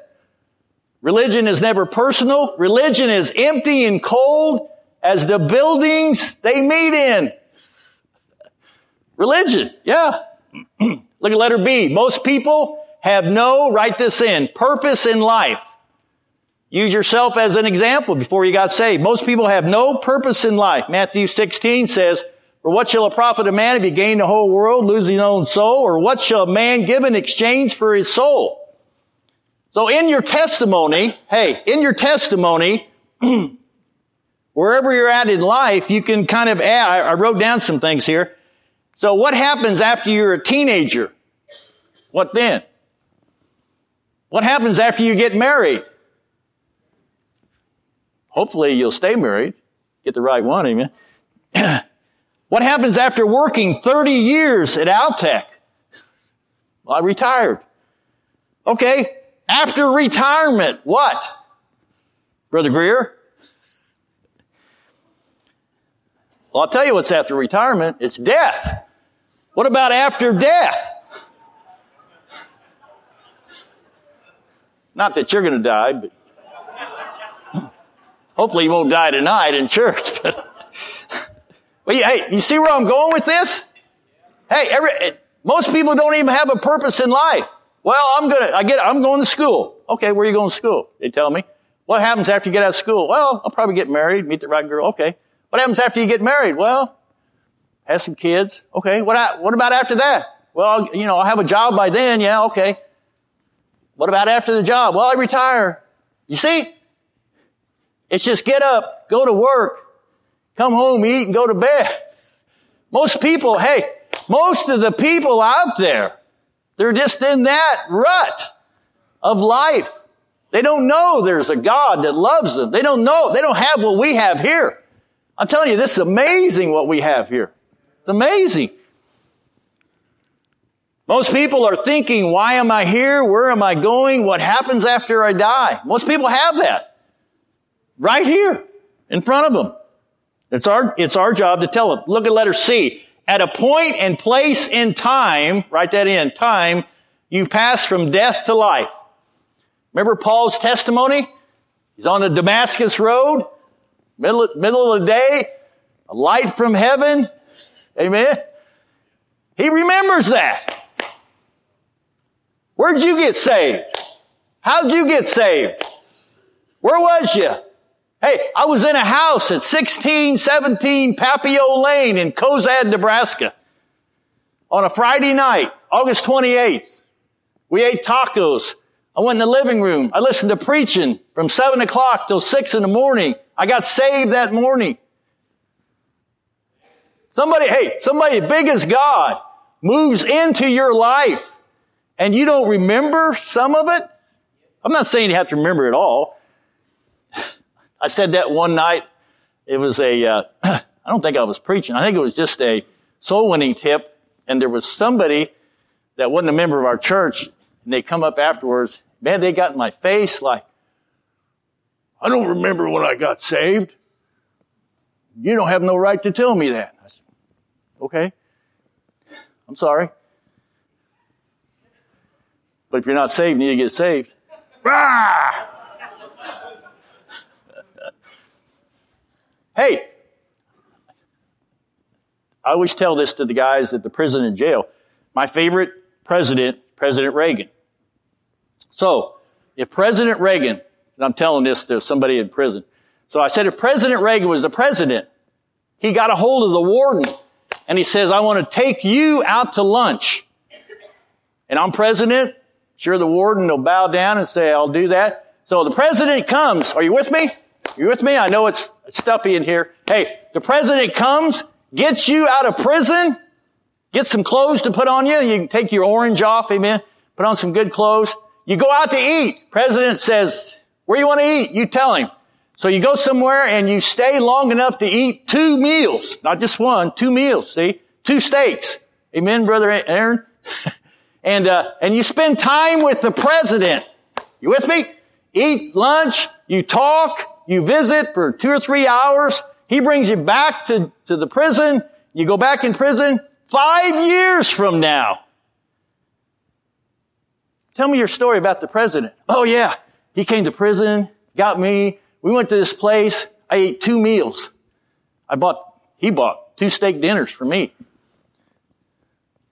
Religion is never personal. Religion is empty and cold as the buildings they meet in. Religion, yeah. Look at letter B. Most people have no, write this in, purpose in life. Use yourself as an example before you got saved. Most people have no purpose in life. Matthew 16 says, For what shall a profit a man if he gain the whole world, lose his own soul? Or what shall a man give in exchange for his soul? So in your testimony, hey, in your testimony, wherever you're at in life, you can kind of add, I wrote down some things here. So what happens after you're a teenager? What then? What happens after you get married? Hopefully you'll stay married. Get the right one, amen. what happens after working 30 years at Altec? Well, I retired. Okay. After retirement, what? Brother Greer? Well, I'll tell you what's after retirement. It's death. What about after death? Not that you're going to die, but hopefully you won't die tonight in church. But, well, hey, you see where I'm going with this? Hey, every, eh, most people don't even have a purpose in life. Well, I'm gonna, I get, I'm going to school. Okay, where are you going to school? They tell me. What happens after you get out of school? Well, I'll probably get married, meet the right girl. Okay. What happens after you get married? Well, have some kids. Okay. What, what about after that? Well, you know, I'll have a job by then. Yeah. Okay. What about after the job? Well, I retire. You see? It's just get up, go to work, come home, eat, and go to bed. Most people, hey, most of the people out there, they're just in that rut of life. They don't know there's a God that loves them. They don't know, they don't have what we have here. I'm telling you, this is amazing what we have here. It's amazing. Most people are thinking, why am I here? Where am I going? What happens after I die? Most people have that. Right here, in front of them. It's our, it's our job to tell them. Look at letter C. At a point and place in time, write that in, time, you pass from death to life. Remember Paul's testimony? He's on the Damascus road, middle, middle of the day, a light from heaven. Amen. He remembers that. Where'd you get saved? How'd you get saved? Where was you? Hey, I was in a house at 1617 Papio Lane in Cozad, Nebraska on a Friday night, August 28th. We ate tacos. I went in the living room. I listened to preaching from seven o'clock till six in the morning. I got saved that morning. Somebody, hey, somebody big as God moves into your life and you don't remember some of it. I'm not saying you have to remember it all. I said that one night. It was a. Uh, I don't think I was preaching. I think it was just a soul winning tip. And there was somebody that wasn't a member of our church, and they come up afterwards. Man, they got in my face like, I don't remember when I got saved. You don't have no right to tell me that. I said, okay. I'm sorry. But if you're not saved, you need to get saved. Hey, I always tell this to the guys at the prison and jail. My favorite president, President Reagan. So, if President Reagan, and I'm telling this to somebody in prison. So I said, if President Reagan was the president, he got a hold of the warden and he says, I want to take you out to lunch. And I'm president. Sure, the warden will bow down and say, I'll do that. So the president comes. Are you with me? You with me? I know it's stuffy in here. Hey, the president comes, gets you out of prison, get some clothes to put on you. You can take your orange off, amen. Put on some good clothes. You go out to eat. President says, where you want to eat? You tell him. So you go somewhere and you stay long enough to eat two meals, not just one, two meals, see? Two steaks. Amen, brother Aaron? and, uh, and you spend time with the president. You with me? Eat lunch, you talk, you visit for two or three hours. He brings you back to, to the prison. You go back in prison five years from now. Tell me your story about the president. Oh yeah. He came to prison, got me. We went to this place. I ate two meals. I bought, he bought two steak dinners for me.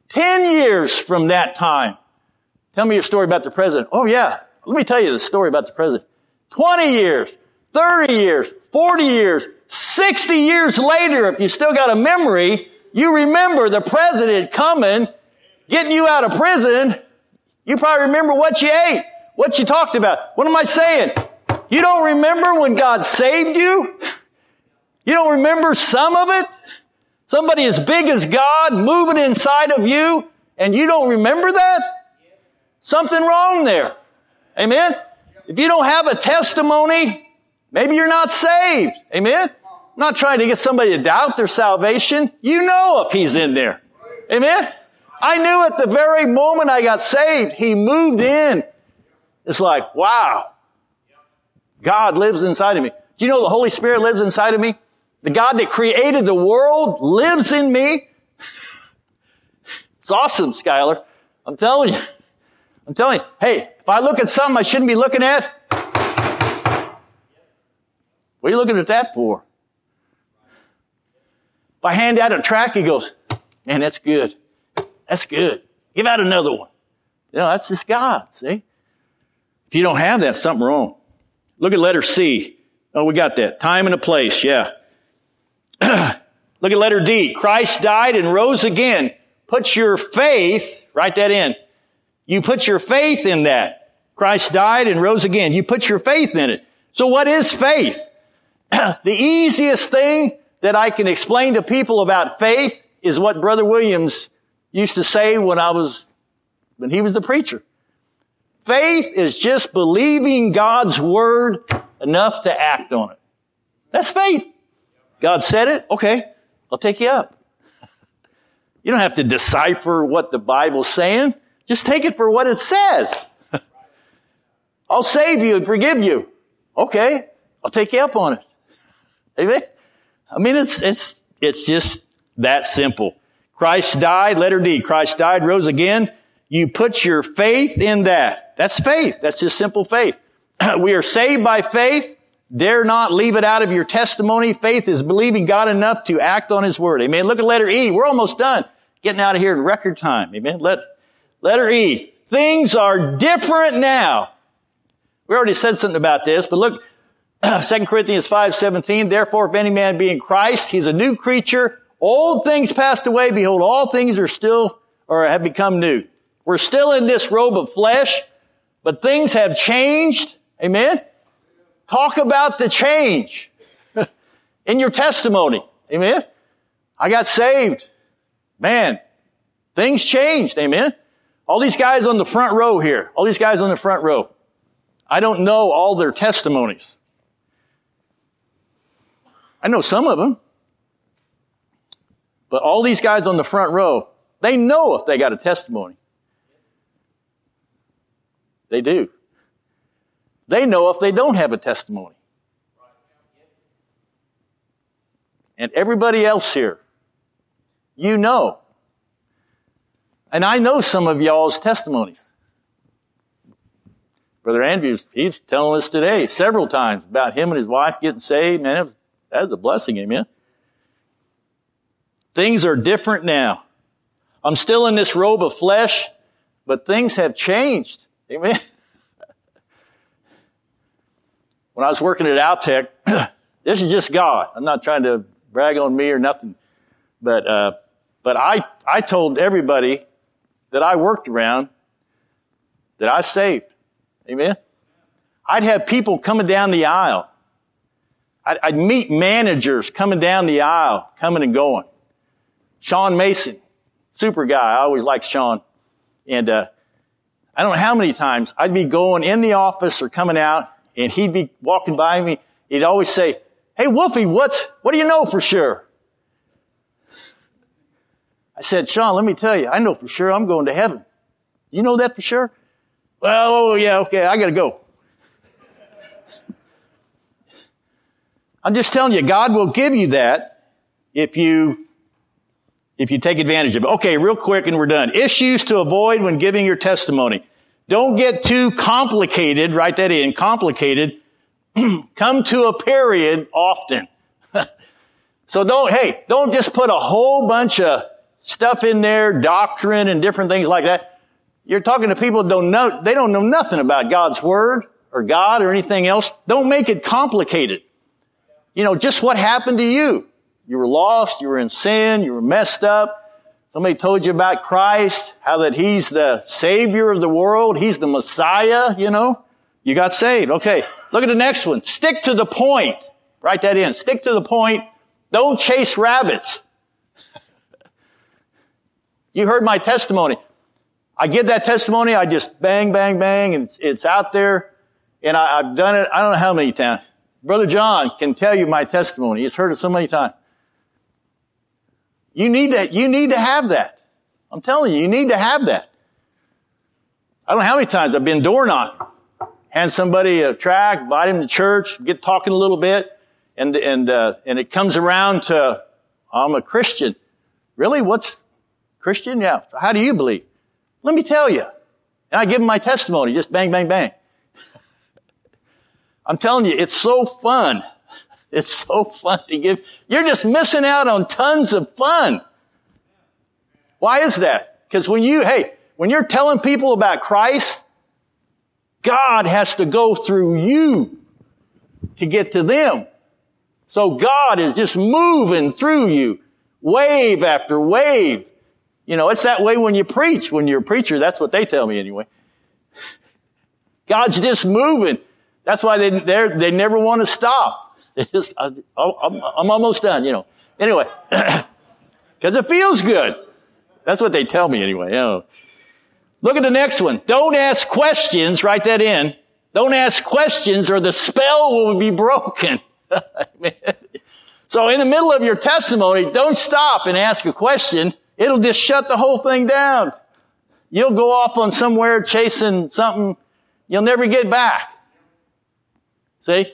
Ten years from that time. Tell me your story about the president. Oh yeah. Let me tell you the story about the president. 20 years. 30 years, 40 years, 60 years later, if you still got a memory, you remember the president coming, getting you out of prison. You probably remember what you ate, what you talked about. What am I saying? You don't remember when God saved you? You don't remember some of it? Somebody as big as God moving inside of you and you don't remember that? Something wrong there. Amen? If you don't have a testimony, Maybe you're not saved. Amen? I'm not trying to get somebody to doubt their salvation. You know if he's in there. Amen? I knew at the very moment I got saved, he moved in. It's like, wow. God lives inside of me. Do you know the Holy Spirit lives inside of me? The God that created the world lives in me. It's awesome, Skylar. I'm telling you. I'm telling you. Hey, if I look at something I shouldn't be looking at, what are you looking at that for? If I hand out a track, he goes, man, that's good. That's good. Give out another one. You know, that's just God, see? If you don't have that, something wrong. Look at letter C. Oh, we got that. Time and a place, yeah. Look at letter D. Christ died and rose again. Put your faith, write that in. You put your faith in that. Christ died and rose again. You put your faith in it. So what is faith? the easiest thing that I can explain to people about faith is what Brother Williams used to say when I was, when he was the preacher. Faith is just believing God's word enough to act on it. That's faith. God said it. Okay. I'll take you up. You don't have to decipher what the Bible's saying. Just take it for what it says. I'll save you and forgive you. Okay. I'll take you up on it. Amen. I mean, it's, it's, it's just that simple. Christ died, letter D. Christ died, rose again. You put your faith in that. That's faith. That's just simple faith. we are saved by faith. Dare not leave it out of your testimony. Faith is believing God enough to act on His word. Amen. Look at letter E. We're almost done. Getting out of here in record time. Amen. Let, letter E. Things are different now. We already said something about this, but look, 2 Corinthians 5:17, Therefore, if any man be in Christ, he's a new creature. Old things passed away. Behold, all things are still, or have become new. We're still in this robe of flesh, but things have changed. Amen. Talk about the change in your testimony. Amen. I got saved. Man, things changed. Amen. All these guys on the front row here, all these guys on the front row. I don't know all their testimonies. I know some of them. But all these guys on the front row, they know if they got a testimony. They do. They know if they don't have a testimony. And everybody else here, you know. And I know some of y'all's testimonies. Brother Andrews, he's telling us today several times about him and his wife getting saved. Man, was, that was a blessing, amen. Things are different now. I'm still in this robe of flesh, but things have changed. Amen. when I was working at Altec, this is just God. I'm not trying to brag on me or nothing, but uh, but I I told everybody that I worked around that I saved. Amen. I'd have people coming down the aisle. I'd, I'd meet managers coming down the aisle, coming and going. Sean Mason, super guy. I always liked Sean, and uh, I don't know how many times I'd be going in the office or coming out, and he'd be walking by me. He'd always say, Hey, Wolfie, what's, what do you know for sure? I said, Sean, let me tell you, I know for sure I'm going to heaven. You know that for sure? Well, oh, yeah, okay, I gotta go. I'm just telling you, God will give you that if you, if you take advantage of it. Okay, real quick and we're done. Issues to avoid when giving your testimony. Don't get too complicated, write that in, complicated. Come to a period often. so don't, hey, don't just put a whole bunch of stuff in there, doctrine and different things like that. You're talking to people that don't know, they don't know nothing about God's Word or God or anything else. Don't make it complicated. You know, just what happened to you. You were lost, you were in sin, you were messed up. Somebody told you about Christ, how that He's the Savior of the world, He's the Messiah, you know. You got saved. Okay. Look at the next one. Stick to the point. Write that in. Stick to the point. Don't chase rabbits. you heard my testimony. I give that testimony, I just bang, bang, bang, and it's, out there. And I, I've done it, I don't know how many times. Brother John can tell you my testimony. He's heard it so many times. You need to, you need to have that. I'm telling you, you need to have that. I don't know how many times I've been door knocking. Hand somebody a track, invite him to church, get talking a little bit. and and uh, and it comes around to I'm a Christian. Really, what's Christian? Yeah. How do you believe? Let me tell you. And I give them my testimony, just bang, bang, bang. I'm telling you, it's so fun. It's so fun to give. You're just missing out on tons of fun. Why is that? Because when you, hey, when you're telling people about Christ, God has to go through you to get to them. So God is just moving through you, wave after wave. You know, it's that way when you preach. When you're a preacher, that's what they tell me anyway. God's just moving. That's why they they never want to stop. Just, I, am almost done. You know. Anyway, because it feels good. That's what they tell me anyway. Know. Look at the next one. Don't ask questions. Write that in. Don't ask questions, or the spell will be broken. so, in the middle of your testimony, don't stop and ask a question. It'll just shut the whole thing down. You'll go off on somewhere chasing something you'll never get back. See?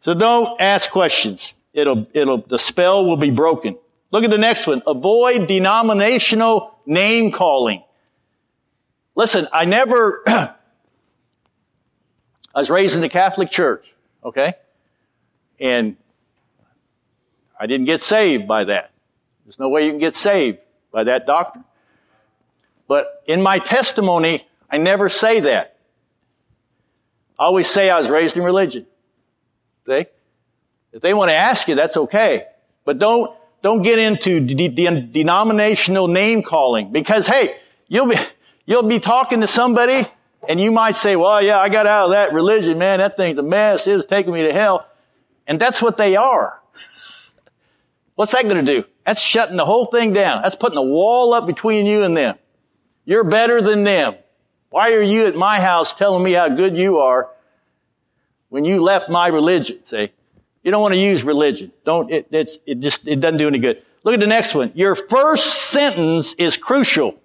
So don't ask questions. It'll, it'll, the spell will be broken. Look at the next one. Avoid denominational name calling. Listen, I never, I was raised in the Catholic Church, okay? And I didn't get saved by that. There's no way you can get saved by that doctrine. But in my testimony, I never say that. I always say I was raised in religion. See? If they want to ask you, that's okay. But don't, don't get into de- de- denominational name calling because hey, you'll be, you'll be talking to somebody and you might say, well, yeah, I got out of that religion, man. That thing's a mess. It was taking me to hell. And that's what they are. What's that going to do? That's shutting the whole thing down. That's putting a wall up between you and them. You're better than them. Why are you at my house telling me how good you are when you left my religion? See? You don't want to use religion. Don't, it, it's, it just, it doesn't do any good. Look at the next one. Your first sentence is crucial.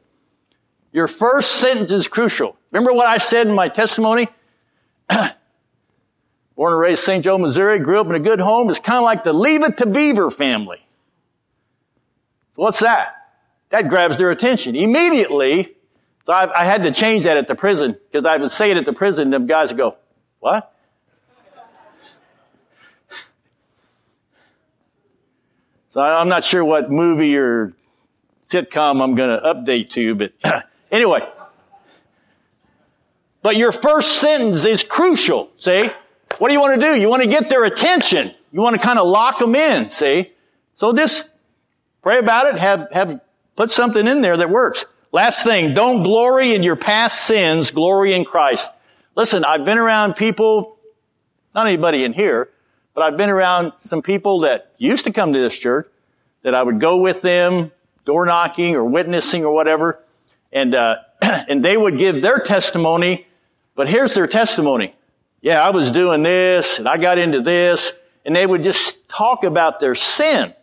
Your first sentence is crucial. Remember what I said in my testimony? Born and raised in St. Joe, Missouri, grew up in a good home. It's kind of like the Leave It to Beaver family. What's that? That grabs their attention. Immediately, so I, I had to change that at the prison because I would say it at the prison. and Them guys would go, "What?" So I'm not sure what movie or sitcom I'm going to update to, but anyway. But your first sentence is crucial. See, what do you want to do? You want to get their attention. You want to kind of lock them in. See, so just pray about it. Have have put something in there that works. Last thing, don't glory in your past sins, glory in Christ. Listen, I've been around people, not anybody in here, but I've been around some people that used to come to this church, that I would go with them, door knocking or witnessing or whatever, and, uh, and they would give their testimony, but here's their testimony. Yeah, I was doing this, and I got into this, and they would just talk about their sin.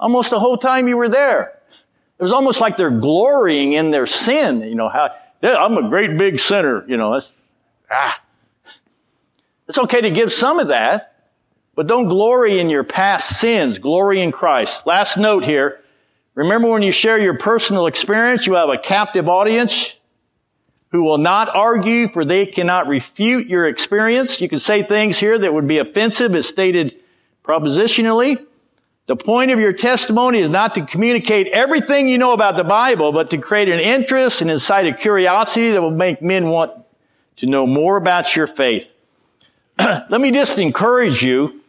Almost the whole time you were there. It was almost like they're glorying in their sin. You know, how, yeah, I'm a great big sinner. You know, that's, ah. It's okay to give some of that, but don't glory in your past sins. Glory in Christ. Last note here. Remember when you share your personal experience, you have a captive audience who will not argue for they cannot refute your experience. You can say things here that would be offensive as stated propositionally. The point of your testimony is not to communicate everything you know about the Bible, but to create an interest and incite a curiosity that will make men want to know more about your faith. Let me just encourage you.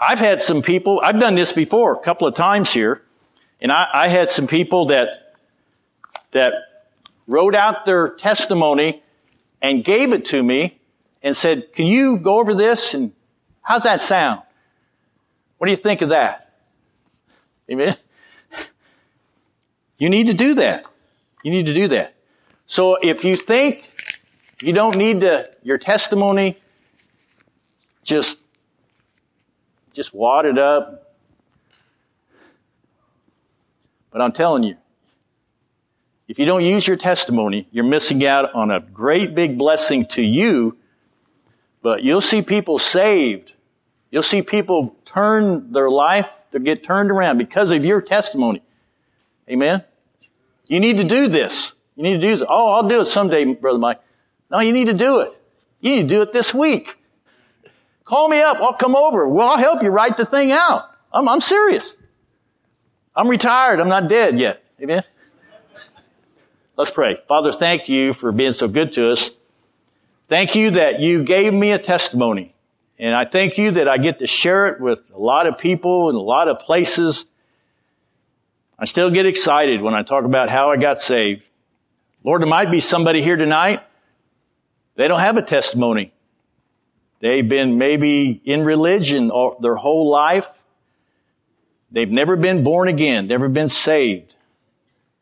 I've had some people, I've done this before a couple of times here, and I, I had some people that, that wrote out their testimony and gave it to me and said, can you go over this and how's that sound? What do you think of that? Amen. You need to do that. You need to do that. So if you think you don't need to, your testimony, just, just wad it up. But I'm telling you, if you don't use your testimony, you're missing out on a great big blessing to you But you'll see people saved. You'll see people turn their life to get turned around because of your testimony. Amen. You need to do this. You need to do this. Oh, I'll do it someday, Brother Mike. No, you need to do it. You need to do it this week. Call me up. I'll come over. Well, I'll help you write the thing out. I'm, I'm serious. I'm retired. I'm not dead yet. Amen. Let's pray. Father, thank you for being so good to us. Thank you that you gave me a testimony. And I thank you that I get to share it with a lot of people in a lot of places. I still get excited when I talk about how I got saved. Lord, there might be somebody here tonight. They don't have a testimony. They've been maybe in religion all, their whole life. They've never been born again, never been saved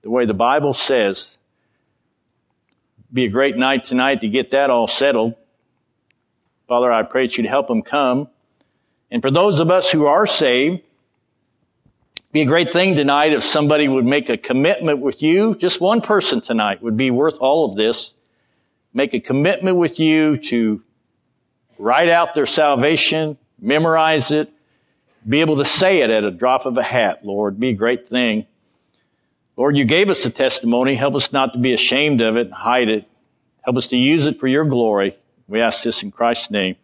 the way the Bible says. Be a great night tonight to get that all settled. Father, I pray that you'd help them come. And for those of us who are saved, be a great thing tonight if somebody would make a commitment with you. Just one person tonight would be worth all of this. Make a commitment with you to write out their salvation, memorize it, be able to say it at a drop of a hat, Lord. Be a great thing. Lord, you gave us a testimony. Help us not to be ashamed of it and hide it. Help us to use it for your glory. We ask this in Christ's name.